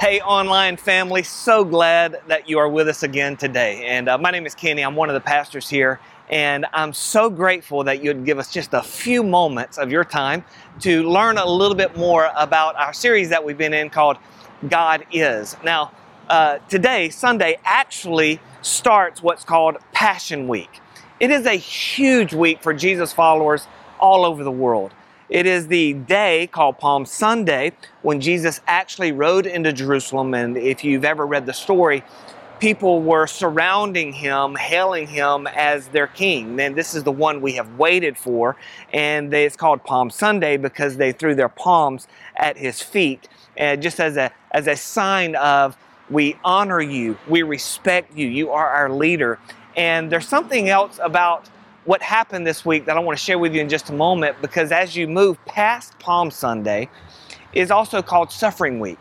Hey, online family, so glad that you are with us again today. And uh, my name is Kenny, I'm one of the pastors here. And I'm so grateful that you'd give us just a few moments of your time to learn a little bit more about our series that we've been in called God Is. Now, uh, today, Sunday, actually starts what's called Passion Week. It is a huge week for Jesus followers all over the world. It is the day called Palm Sunday when Jesus actually rode into Jerusalem. And if you've ever read the story, people were surrounding him, hailing him as their king. And this is the one we have waited for. And it's called Palm Sunday because they threw their palms at his feet, and just as a, as a sign of, we honor you, we respect you, you are our leader. And there's something else about what happened this week that I want to share with you in just a moment because as you move past Palm Sunday is also called Suffering Week.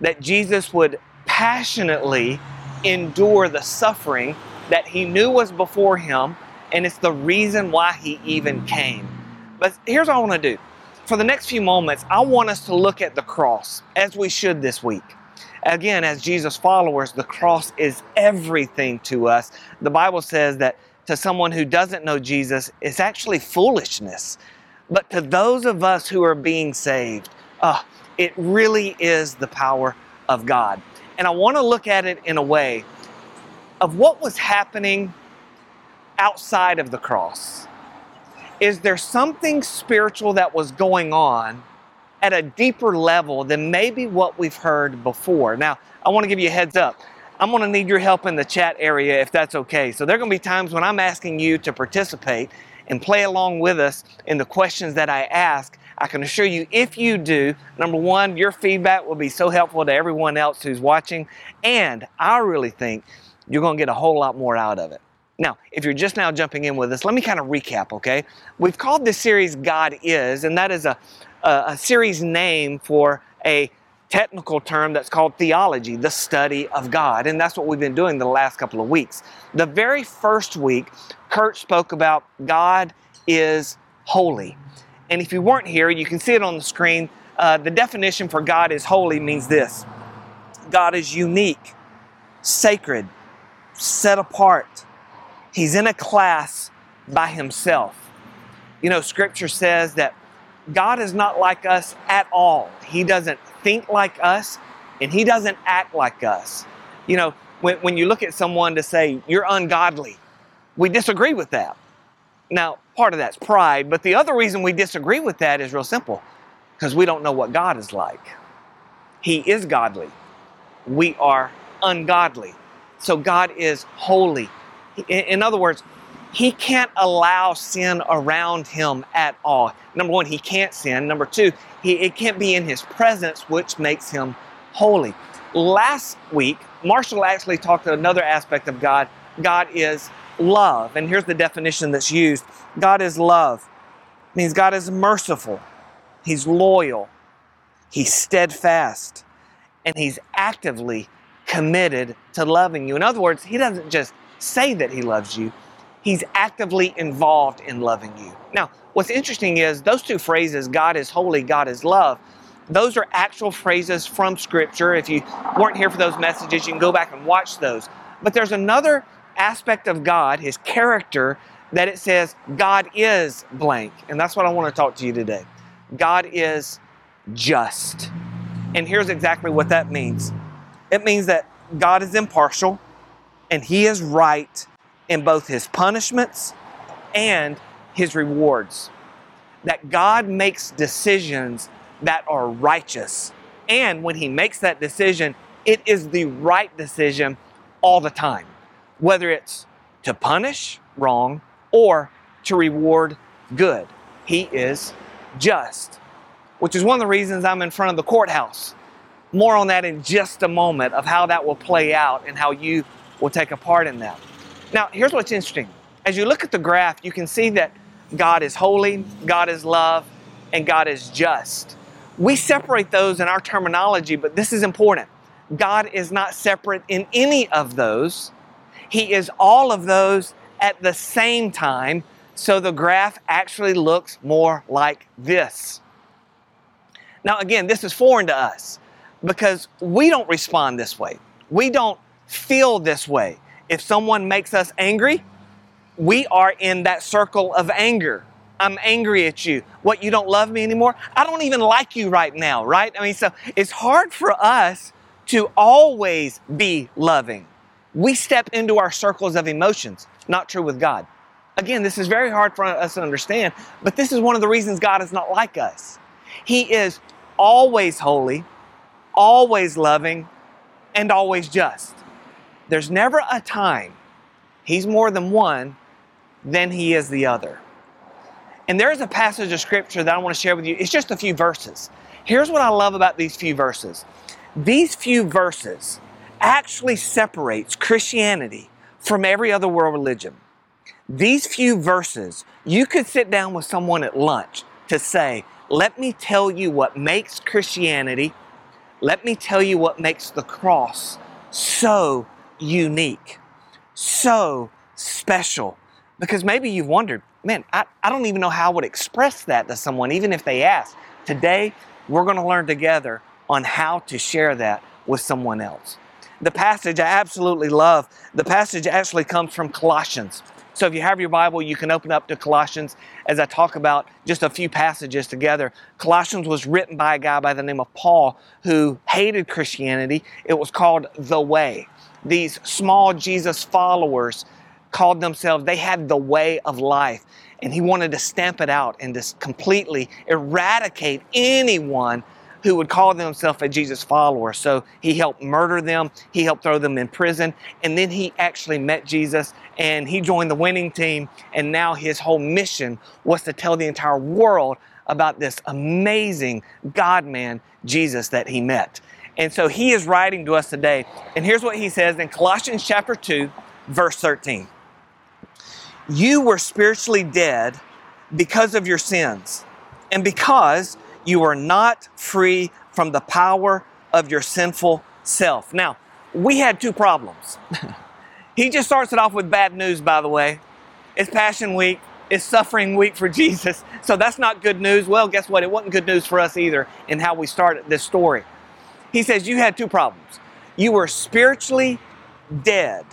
That Jesus would passionately endure the suffering that he knew was before him, and it's the reason why he even came. But here's what I want to do. For the next few moments, I want us to look at the cross as we should this week. Again, as Jesus followers, the cross is everything to us. The Bible says that to someone who doesn't know Jesus, it's actually foolishness. But to those of us who are being saved, uh, it really is the power of God. And I want to look at it in a way of what was happening outside of the cross. Is there something spiritual that was going on at a deeper level than maybe what we've heard before? Now, I want to give you a heads up. I'm going to need your help in the chat area if that's okay. So there are going to be times when I'm asking you to participate and play along with us in the questions that I ask. I can assure you, if you do, number one, your feedback will be so helpful to everyone else who's watching. And I really think you're going to get a whole lot more out of it. Now, if you're just now jumping in with us, let me kind of recap, okay? We've called this series God Is, and that is a, a, a series name for a technical term that's called theology, the study of God. And that's what we've been doing the last couple of weeks. The very first week, Kurt spoke about God is holy. And if you weren't here, you can see it on the screen. Uh, the definition for God is holy means this God is unique, sacred, set apart. He's in a class by himself. You know, scripture says that God is not like us at all. He doesn't think like us and he doesn't act like us. You know, when, when you look at someone to say, you're ungodly, we disagree with that. Now, part of that's pride, but the other reason we disagree with that is real simple because we don't know what God is like. He is godly, we are ungodly. So God is holy. In, other words, he can't allow sin around him at all. Number one, he can't sin. Number two, he, it can't be in his presence, which makes him holy. Last week, Marshall actually talked to another aspect of God. God is love. And here's the definition that's used God is love. It means God is merciful, He's loyal, He's steadfast, and He's actively committed to loving you. In other words, He doesn't just say that He loves you, He's actively involved in loving you. Now, what's interesting is those two phrases, God is holy, God is love, those are actual phrases from Scripture. If you weren't here for those messages, you can go back and watch those. But there's another aspect of God, His character, that it says God is blank. And that's what I want to talk to you today. God is just. And here's exactly what that means it means that God is impartial and He is right in both his punishments and his rewards. That God makes decisions that are righteous. And when he makes that decision, it is the right decision all the time, whether it's to punish wrong or to reward good. He is just, which is one of the reasons I'm in front of the courthouse. More on that in just a moment of how that will play out and how you will take a part in that. Now, here's what's interesting. As you look at the graph, you can see that God is holy, God is love, and God is just. We separate those in our terminology, but this is important. God is not separate in any of those. He is all of those at the same time, so the graph actually looks more like this. Now, again, this is foreign to us. because we don't respond this way. We don't feel this way. If someone makes us angry, we are in that circle of anger. I'm angry at you. What, you don't love me anymore? I don't even like you right now, right? I mean, so it's hard for us to always be loving. We step into our circles of emotions. Not true with God. Again, this is very hard for us to understand, but this is one of the reasons God is not like us. He is always holy, always loving, and always just. There's never a time He's more than one than He is the other. And there is a passage of scripture that I want to share with you. It's just a few verses. Here's what I love about these few verses. These few verses actually separates Christianity from every other world religion. These few verses, you could sit down with someone at lunch to say, let me tell you what makes Christianity, let me tell you what makes the cross so unique, so special. Because maybe you've wondered, man, I, I don't even know how I would express that to someone, even if they ask. Today, we're going to learn together on how to share that with someone else. The passage I absolutely love, the passage actually comes from Colossians. So if you have your Bible, you can open up to Colossians as I talk about just a few passages together. Colossians was written by a guy by the name of Paul who hated Christianity. It was called the way. These small Jesus followers called themselves, they had the way of life. And he wanted to stamp it out and just completely eradicate anyone who would call themselves a Jesus follower. So he helped murder them, he helped throw them in prison, and then he actually met Jesus and he joined the winning team. And now his whole mission was to tell the entire world about this amazing God man, Jesus, that he met. And so he is writing to us today. And here's what he says in Colossians chapter 2, verse 13. You were spiritually dead because of your sins and because you are not free from the power of your sinful self. Now, we had two problems. he just starts it off with bad news, by the way. It's Passion Week, it's suffering week for Jesus. So that's not good news. Well, guess what? It wasn't good news for us either in how we started this story. He says, You had two problems. You were spiritually dead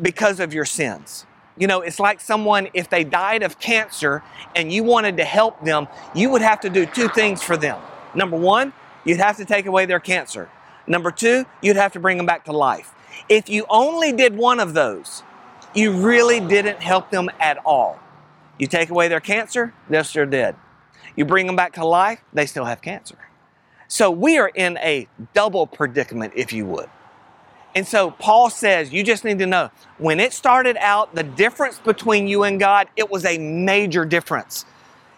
because of your sins. You know, it's like someone, if they died of cancer and you wanted to help them, you would have to do two things for them. Number one, you'd have to take away their cancer. Number two, you'd have to bring them back to life. If you only did one of those, you really didn't help them at all. You take away their cancer, they're still dead. You bring them back to life, they still have cancer. So we are in a double predicament, if you would. And so Paul says, you just need to know when it started out, the difference between you and God, it was a major difference.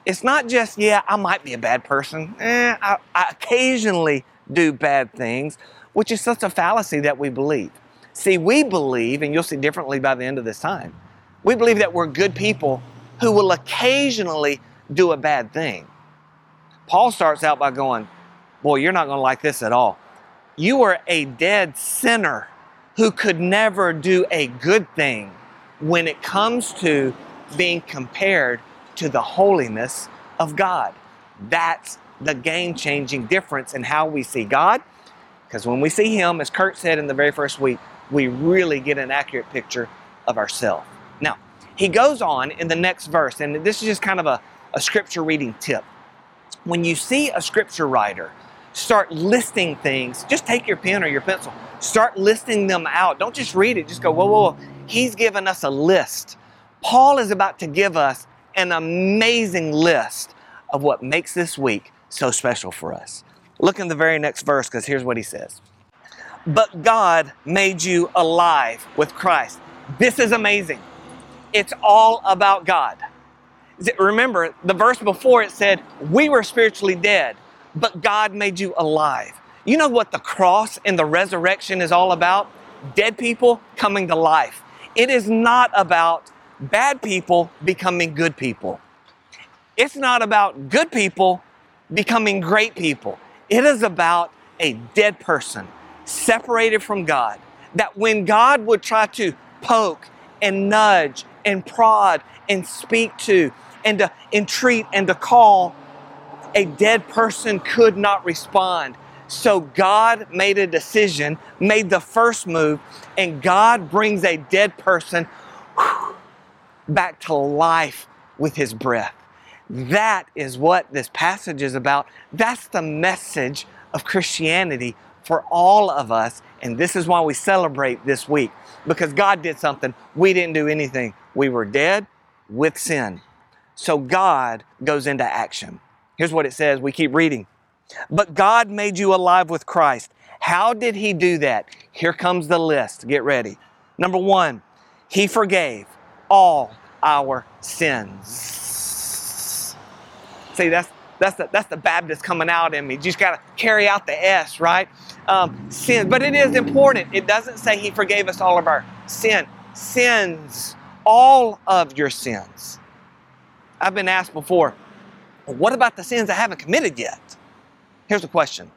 It's not just, yeah, I might be a bad person. Eh, I, I occasionally do bad things, which is such a fallacy that we believe. See, we believe, and you'll see differently by the end of this time, we believe that we're good people who will occasionally do a bad thing. Paul starts out by going, Boy, you're not going to like this at all. You are a dead sinner who could never do a good thing when it comes to being compared to the holiness of God. That's the game changing difference in how we see God. Because when we see Him, as Kurt said in the very first week, we really get an accurate picture of ourselves. Now, he goes on in the next verse, and this is just kind of a, a scripture reading tip. When you see a scripture writer start listing things. Just take your pen or your pencil, start listing them out. Don't just read it, just go, whoa, whoa, whoa. He's given us a list. Paul is about to give us an amazing list of what makes this week so special for us. Look in the very next verse because here's what he says. But God made you alive with Christ. This is amazing. It's all about God. Remember, the verse before it said, We were spiritually dead but God made you alive. You know what the cross and the resurrection is all about? Dead people coming to life. It is not about bad people becoming good people. It's not about good people becoming great people. It is about a dead person separated from God. That when God would try to poke and nudge and prod and speak to and to entreat and to call a dead person could not respond So God made a decision, made the first move, and God brings a dead person back to life with his breath. That is what this passage is about. That's the message of Christianity for all of us. And this is why we celebrate this week because God did something. We didn't do anything. We were dead with sin. So God goes into action. Here's what it says. We keep reading. But God made you alive with Christ. How did He do that? Here comes the list. Get ready. Number one, He forgave all our sins. See, that's that's the, that's the Baptist coming out in me. You just got to carry out the S, right? Um, sins. But it is important. It doesn't say He forgave us all of our sin. Sins. All of your sins. I've been asked before, what about the sins I haven't committed yet? Here's the question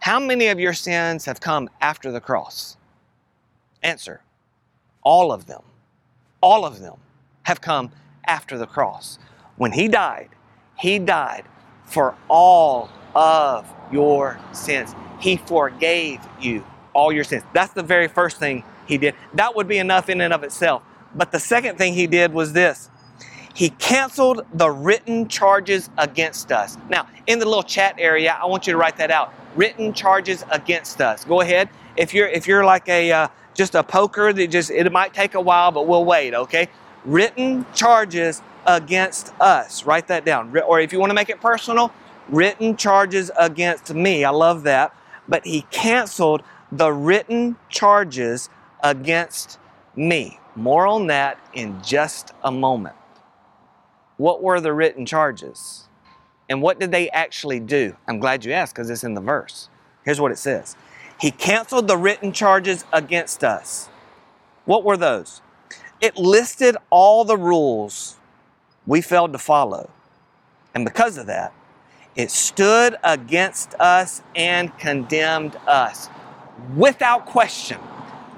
How many of your sins have come after the cross? Answer All of them. All of them have come after the cross. When He died, He died for all of your sins. He forgave you all your sins. That's the very first thing He did. That would be enough in and of itself. But the second thing He did was this he canceled the written charges against us. Now, in the little chat area, I want you to write that out. Written charges against us. Go ahead. If you're if you're like a uh, just a poker that just it might take a while, but we'll wait. Okay. Written charges against us. Write that down. Or if you want to make it personal, written charges against me. I love that. But he canceled the written charges against me. More on that in just a moment what were the written charges? And what did they actually do? I'm glad you asked because it's in the verse. Here's what it says He canceled the written charges against us. What were those? It listed all the rules we failed to follow. And because of that, it stood against us and condemned us without question.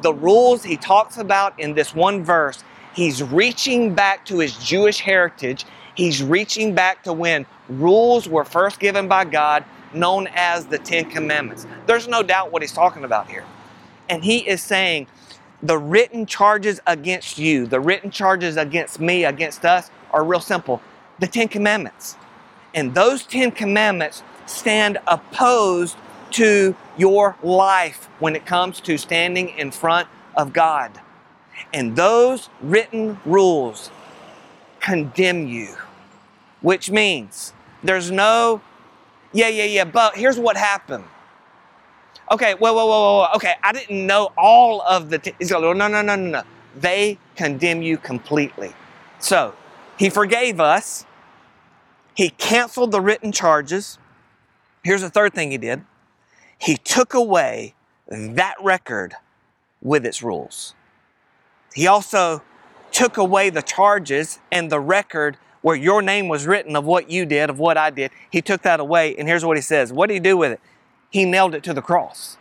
The rules he talks about in this one verse He's reaching back to his Jewish heritage. He's reaching back to when rules were first given by God, known as the Ten Commandments. There's no doubt what he's talking about here. And he is saying, the written charges against you, the written charges against me, against us, are real simple the Ten Commandments. And those Ten Commandments stand opposed to your life when it comes to standing in front of God. And those written rules condemn you, which means there's no, yeah, yeah, yeah, but here's what happened. Okay, whoa, whoa, whoa, whoa, okay, I didn't know all of the, t-. no, no, no, no, no. They condemn you completely. So, he forgave us. He canceled the written charges. Here's the third thing he did. He took away that record with its rules. He also took away the charges and the record where your name was written of what you did, of what I did. He took that away, and here's what he says. What did he do with it? He nailed it to the cross.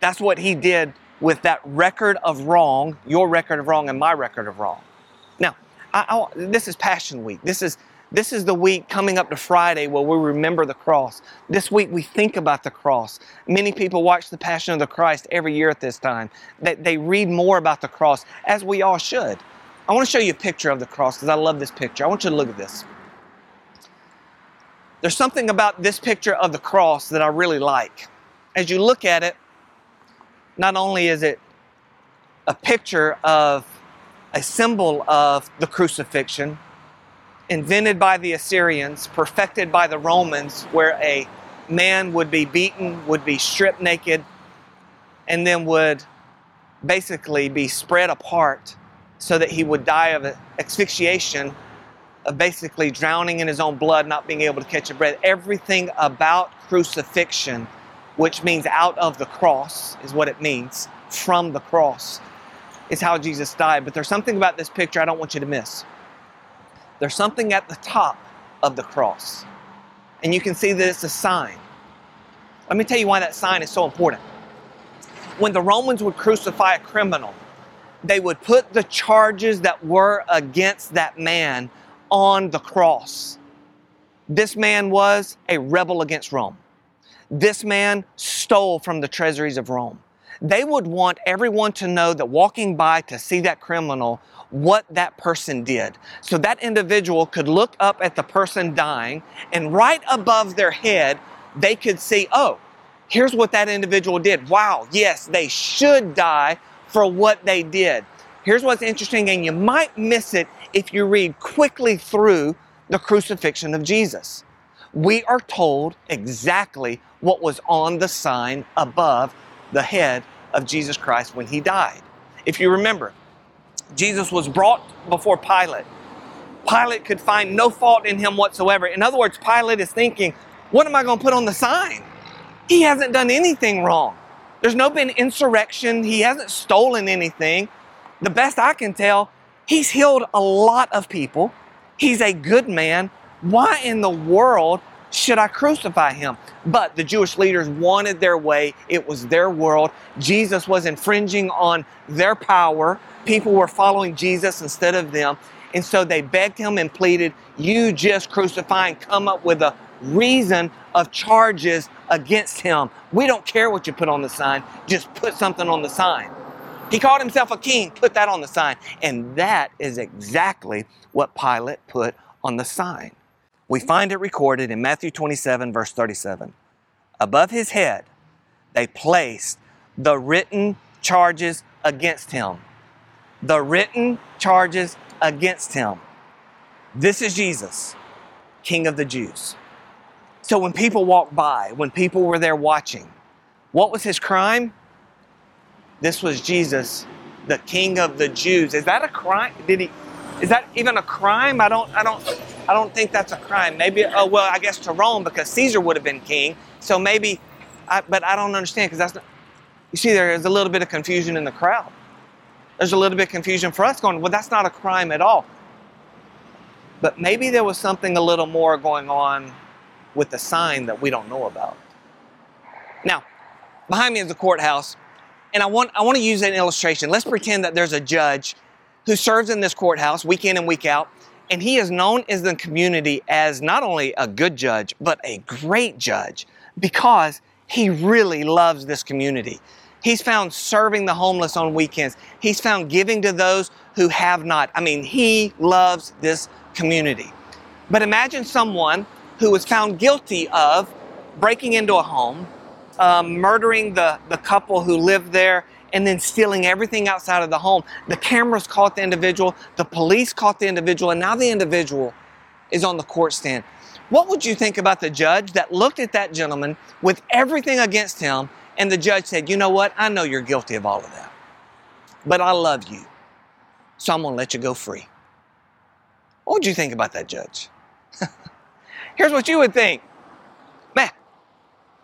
That's what he did with that record of wrong, your record of wrong and my record of wrong. Now, I, I, this is Passion Week. This is this is the week coming up to Friday where we remember the cross. This week we think about the cross. Many people watch the Passion of the Christ every year at this time. They, they read more about the cross, as we all should. I want to show you a picture of the cross because I love this picture. I want you to look at this. There's something about this picture of the cross that I really like. As you look at it, not only is it a picture of a symbol of the crucifixion, invented by the Assyrians, perfected by the Romans, where a man would be beaten, would be stripped naked, and then would basically be spread apart so that he would die of asphyxiation, of basically drowning in his own blood, not being able to catch a breath. Everything about crucifixion, which means out of the cross, is what it means, from the cross, is how Jesus died. But there's something about this picture I don't want you to miss. There's something at the top of the cross. And you can see that it's a sign. Let me tell you why that sign is so important. When the Romans would crucify a criminal, they would put the charges that were against that man on the cross. This man was a rebel against Rome. this man stole from the treasuries of Rome. They would want everyone to know that walking by to see that criminal what that person did. So that individual could look up at the person dying and right above their head, they could see, oh, here's what that individual did. Wow, yes, they should die for what they did. Here's what's interesting, and you might miss it if you read quickly through the crucifixion of Jesus. We are told exactly what was on the sign above the head of Jesus Christ when he died. If you remember, Jesus was brought before Pilate. Pilate could find no fault in him whatsoever. In other words, Pilate is thinking, what am I going to put on the sign? He hasn't done anything wrong. There's no been insurrection. He hasn't stolen anything. The best I can tell, he's healed a lot of people. He's a good man. Why in the world should I crucify him? But the Jewish leaders wanted their way. It was their world. Jesus was infringing on their power. People were following Jesus instead of them. And so they begged him and pleaded, You just crucify and come up with a reason of charges against him. We don't care what you put on the sign, just put something on the sign. He called himself a king, put that on the sign. And that is exactly what Pilate put on the sign. We find it recorded in Matthew 27, verse 37. Above his head, they placed the written charges against him. The written charges against him. This is Jesus, King of the Jews. So when people walked by, when people were there watching, what was his crime? This was Jesus, the King of the Jews. Is that a crime? Did he? Is that even a crime? I don't. I don't. I don't think that's a crime. Maybe, oh, well, I guess to Rome because Caesar would have been king. So maybe, I, but I don't understand because that's not, you see, there is a little bit of confusion in the crowd. There's a little bit of confusion for us going, well, that's not a crime at all. But maybe there was something a little more going on with the sign that we don't know about. Now, behind me is the courthouse, and I want, I want to use an illustration. Let's pretend that there's a judge who serves in this courthouse week in and week out, and he is known in the community as not only a good judge, but a great judge because he really loves this community. He's found serving the homeless on weekends. He's found giving to those who have not. I mean, he loves this community. But imagine someone who was found guilty of breaking into a home, um, murdering the, the couple who lived there, and then stealing everything outside of the home. The cameras caught the individual, the police caught the individual, and now the individual is on the court stand. What would you think about the judge that looked at that gentleman with everything against him, and the judge said, You know what? I know you're guilty of all of that, but I love you, so I'm to let you go free. What would you think about that judge? Here's what you would think Man,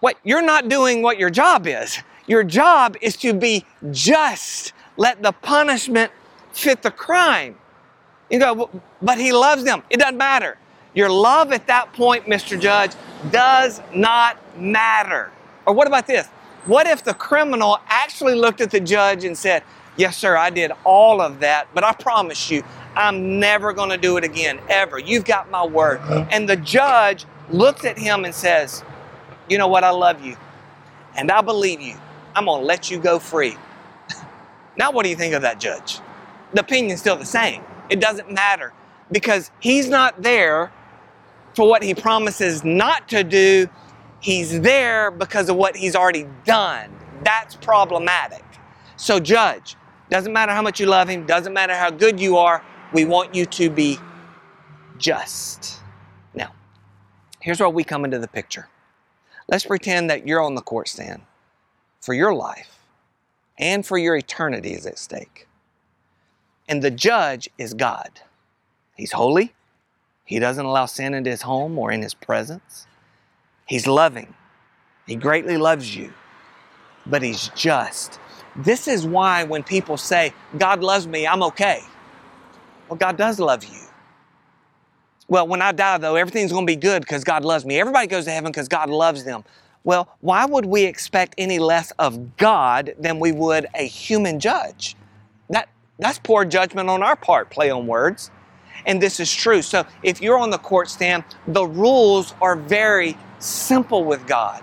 what, you're not doing what your job is. Your job is to be just. Let the punishment fit the crime. You go, but he loves them. It doesn't matter. Your love at that point, Mr. Judge, does not matter. Or what about this? What if the criminal actually looked at the judge and said, Yes, sir, I did all of that, but I promise you, I'm never going to do it again, ever. You've got my word. Uh-huh. And the judge looks at him and says, You know what? I love you, and I believe you. I'm going to let you go free. now, what do you think of that judge? The opinion's still the same. It doesn't matter because he's not there for what he promises not to do. He's there because of what he's already done. That's problematic. So, judge, doesn't matter how much you love him, doesn't matter how good you are, we want you to be just. Now, here's where we come into the picture. Let's pretend that you're on the court stand for your life and for your eternity is at stake. And the judge is God. He's holy. He doesn't allow sin into his home or in his presence. He's loving. He greatly loves you, but he's just. This is why when people say, God loves me, I'm okay. Well, God does love you. Well, when I die, though, everything's going to be good because God loves me. Everybody goes to heaven because God loves them. Well, why would we expect any less of God than we would a human judge? That, that's poor judgment on our part, play on words. And this is true. So if you're on the court stand, the rules are very simple with God.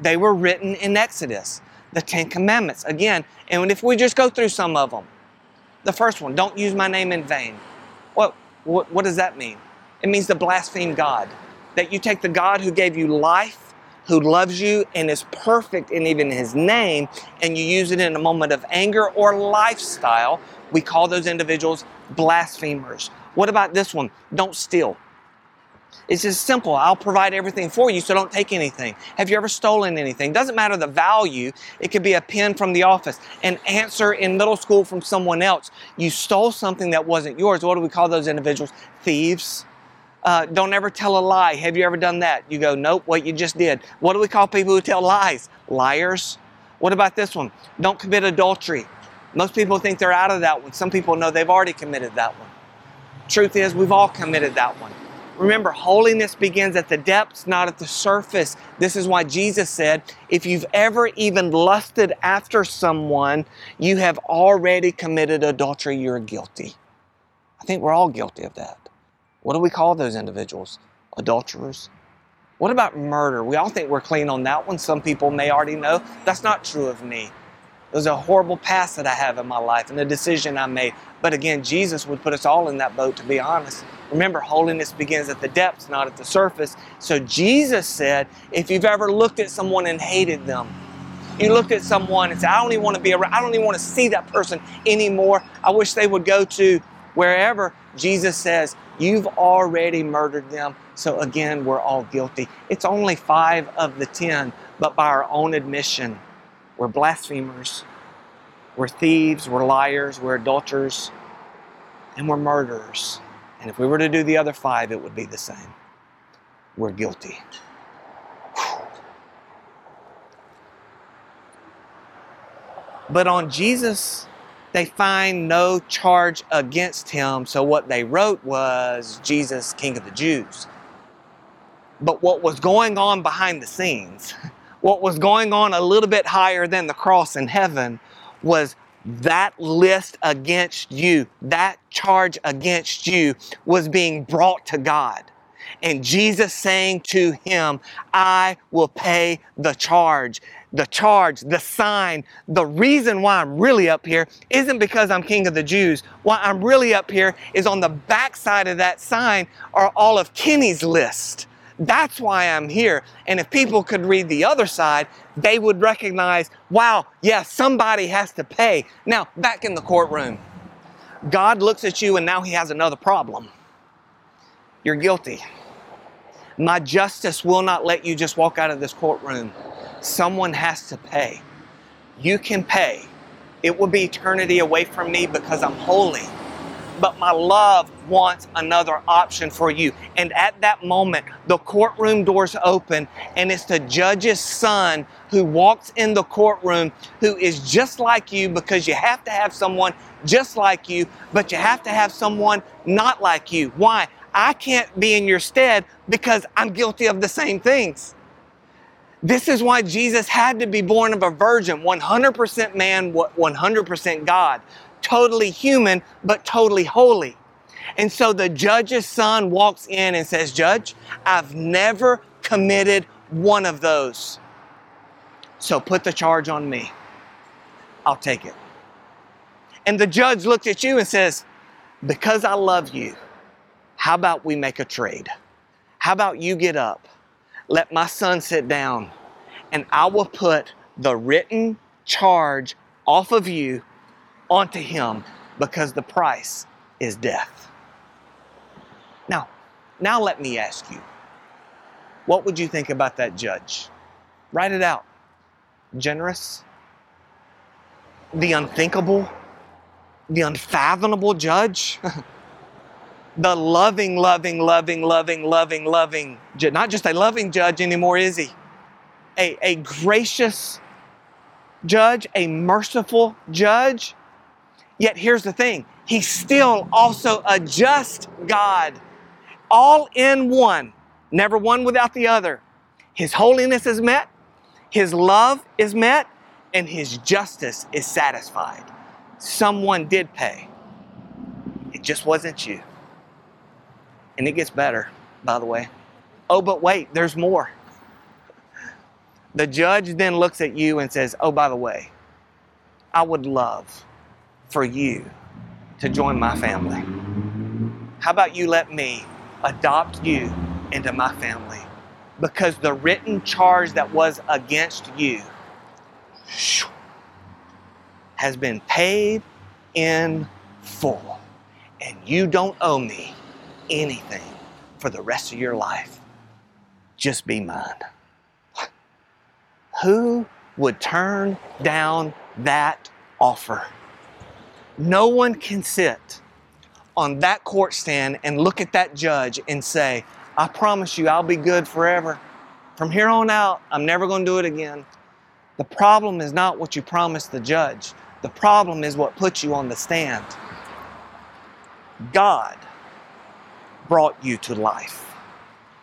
They were written in Exodus, the Ten Commandments. Again, and if we just go through some of them, the first one, don't use my name in vain. What, what, what does that mean? It means to blaspheme God. That you take the God who gave you life, who loves you and is perfect in even his name, and you use it in a moment of anger or lifestyle. We call those individuals blasphemers. What about this one? Don't steal. It's just simple. I'll provide everything for you, so don't take anything. Have you ever stolen anything? Doesn't matter the value. It could be a pen from the office, an answer in middle school from someone else. You stole something that wasn't yours. What do we call those individuals? Thieves. Uh, don't ever tell a lie. Have you ever done that? You go, nope, what you just did. What do we call people who tell lies? Liars. What about this one? Don't commit adultery. Most people think they're out of that one. Some people know they've already committed that one. Truth is, we've all committed that one. Remember, holiness begins at the depths, not at the surface. This is why Jesus said, if you've ever even lusted after someone, you have already committed adultery, you're guilty. I think we're all guilty of that. What do we call those individuals? Adulterers. What about murder? We all think we're clean on that one. Some people may already know. That's not true of me. Was a horrible past that I have in my life and a decision I made. But again, Jesus would put us all in that boat, to be honest. Remember, holiness begins at the depths, not at the surface. So Jesus said, if you've ever looked at someone and hated them, you looked at someone and said, I don't even want to be around, I don't even want to see that person anymore. I wish they would go to wherever. Jesus says, You've already murdered them. So again, we're all guilty. It's only five of the ten, but by our own admission, we're blasphemers, we're thieves, we're liars, we're adulterers, and we're murderers. And if we were to do the other five, it would be the same. We're guilty. But on Jesus, they find no charge against him. So what they wrote was Jesus, King of the Jews. But what was going on behind the scenes, what was going on a little bit higher than the cross in heaven, was that list against you, that charge against you was being brought to God. And Jesus saying to him, I will pay the charge. The charge, the sign, the reason why I'm really up here isn't because I'm king of the Jews. Why I'm really up here is on the backside of that sign are all of Kenny's list. That's why I'm here. And if people could read the other side, they would recognize, wow, yeah, somebody has to pay. Now, back in the courtroom, God looks at you and now he has another problem. You're guilty. My justice will not let you just walk out of this courtroom. Someone has to pay. You can pay. It will be eternity away from me because I'm holy but my love wants another option for you. And at that moment, the courtroom doors open, and it's the judge's son who walks in the courtroom who is just like you because you have to have someone just like you, but you have to have someone not like you. Why? I can't be in your stead because I'm guilty of the same things. This is why Jesus had to be born of a virgin, 100% man, 100% God totally human, but totally holy. And so the judge's son walks in and says, Judge, I've never committed one of those. So put the charge on me. I'll take it. And the judge looks at you and says, Because I love you, how about we make a trade? How about you get up, let my son sit down, and I will put the written charge off of you onto him because the price is death. Now, now let me ask you, what would you think about that judge? Write it out. Generous? The unthinkable? The unfathomable judge? the loving, loving, loving, loving, loving, loving, not just a loving judge anymore, is he? A, a gracious judge, a merciful judge. Yet here's the thing He's still also a just God, all in one, never one without the other. His holiness is met, His love is met, and His justice is satisfied. Someone did pay, it just wasn't you. And it gets better, by the way. Oh, but wait, there's more. The judge then looks at you and says, Oh, by the way, I would love for you to join my family. How about you let me adopt you into my family? Because the written charge that was against you has been paid in full, and you don't owe me anything for the rest of your life. Just be mine. Who would turn down that offer? No one can sit on that court stand and look at that judge and say, I promise you, I'll be good forever. From here on out, I'm never going to do it again. The problem is not what you promised the judge, the problem is what puts you on the stand. God brought you to life,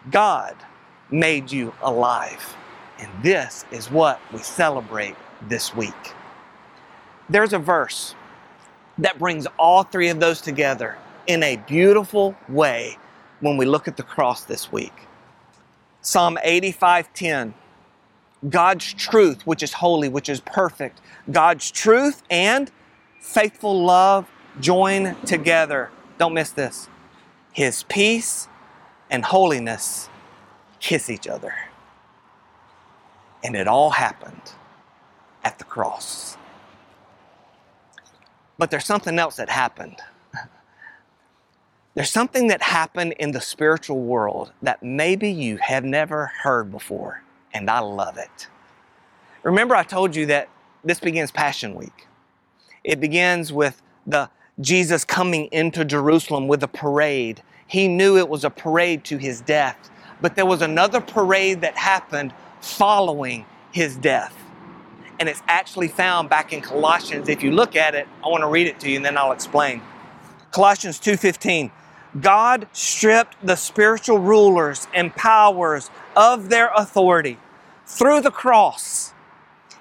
God made you alive. And this is what we celebrate this week. There's a verse that brings all three of those together in a beautiful way when we look at the cross this week. Psalm 85:10 God's truth, which is holy, which is perfect. God's truth and faithful love join together. Don't miss this. His peace and holiness kiss each other. And it all happened at the cross. But there's something else that happened. There's something that happened in the spiritual world that maybe you have never heard before, and I love it. Remember, I told you that this begins Passion Week. It begins with the Jesus coming into Jerusalem with a parade. He knew it was a parade to his death, but there was another parade that happened following his death and it's actually found back in Colossians. If you look at it, I want to read it to you and then I'll explain. Colossians 2:15. God stripped the spiritual rulers and powers of their authority through the cross.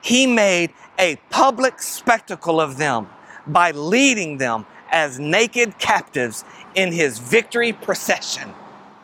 He made a public spectacle of them by leading them as naked captives in his victory procession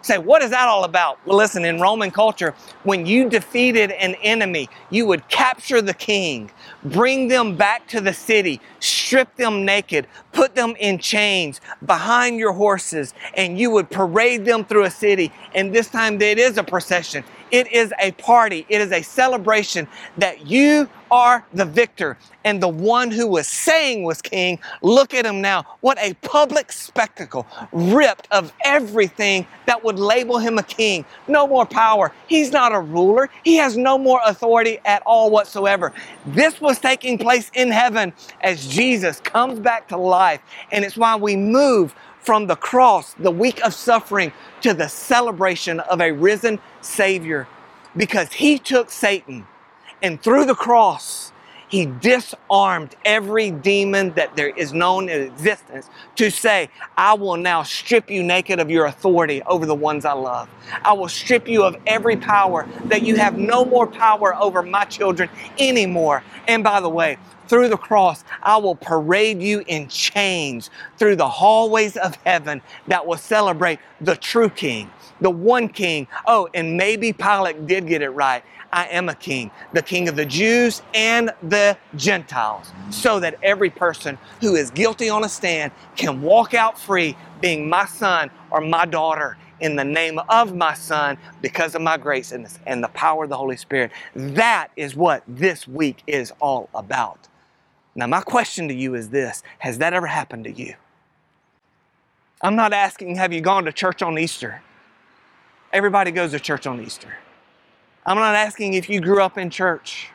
say, what is that all about? Well, listen, in Roman culture, when you defeated an enemy, you would capture the king, bring them back to the city, strip them naked, put them in chains behind your horses, and you would parade them through a city. And this time it is a procession. It is a party. It is a celebration that you are the victor and the one who was saying was king. Look at him now. What a public spectacle, ripped of everything that would label him a king. No more power. He's not a ruler. He has no more authority at all whatsoever. This was taking place in heaven as Jesus comes back to life. And it's why we move from the cross, the week of suffering, to the celebration of a risen Savior because he took Satan and through the cross, he disarmed every demon that there is known in existence to say, I will now strip you naked of your authority over the ones I love. I will strip you of every power that you have no more power over my children anymore. And by the way, through the cross, I will parade you in chains through the hallways of heaven that will celebrate the true King, the one King. Oh, and maybe Pilate did get it right. I am a king, the king of the Jews and the Gentiles, so that every person who is guilty on a stand can walk out free, being my son or my daughter in the name of my son because of my grace and, the power of the Holy Spirit. That is what this week is all about. Now, my question to you is this Has that ever happened to you? I'm not asking, have you gone to church on Easter? Everybody goes to church on Easter. I'm not asking if you grew up in church.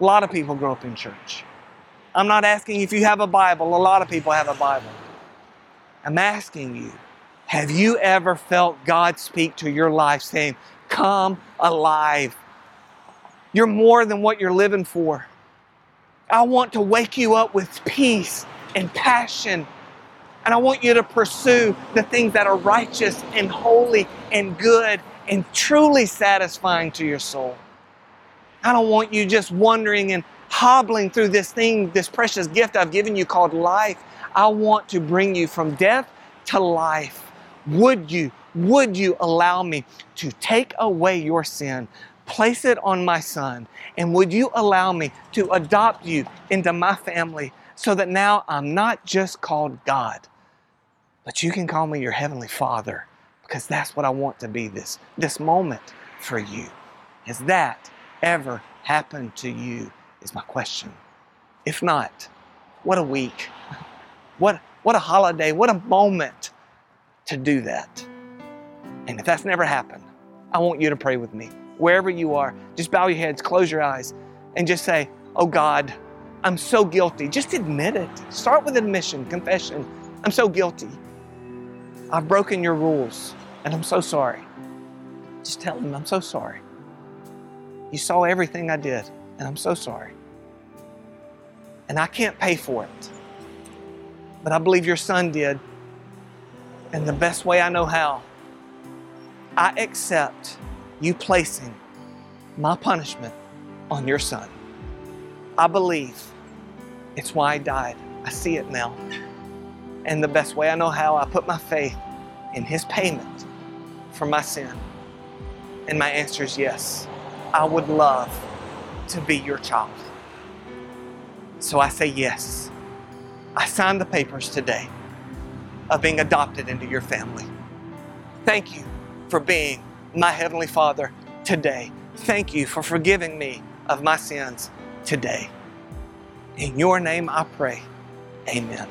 A lot of people grow up in church. I'm not asking if you have a Bible. A lot of people have a Bible. I'm asking you, have you ever felt God speak to your life saying, Come alive? You're more than what you're living for. I want to wake you up with peace and passion. And I want you to pursue the things that are righteous and holy and good and truly satisfying to your soul. I don't want you just wandering and hobbling through this thing, this precious gift I've given you called life. I want to bring you from death to life. Would you, would you allow me to take away your sin, place it on my son. And would you allow me to adopt you into my family so that now I'm not just called God, but you can call me your heavenly father because that's what I want to be this, this moment for you. Has that ever happened to you? Is my question. If not, what a week. What, what a holiday. What a moment to do that. And if that's never happened, I want you to pray with me. Wherever you are, just bow your heads, close your eyes, and just say, Oh God, I'm so guilty. Just admit it. Start with admission, confession. I'm so guilty. I've broken your rules, and I'm so sorry. Just tell him, I'm so sorry. You saw everything I did, and I'm so sorry. And I can't pay for it. But I believe your son did. And the best way I know how, I accept you placing my punishment on your son. I believe it's why I died. I see it now. And the best way I know how, I put my faith in his payment for my sin. And my answer is yes. I would love to be your child. So I say yes. I signed the papers today of being adopted into your family. Thank you for being my Heavenly Father today. Thank you for forgiving me of my sins today. In your name I pray. Amen.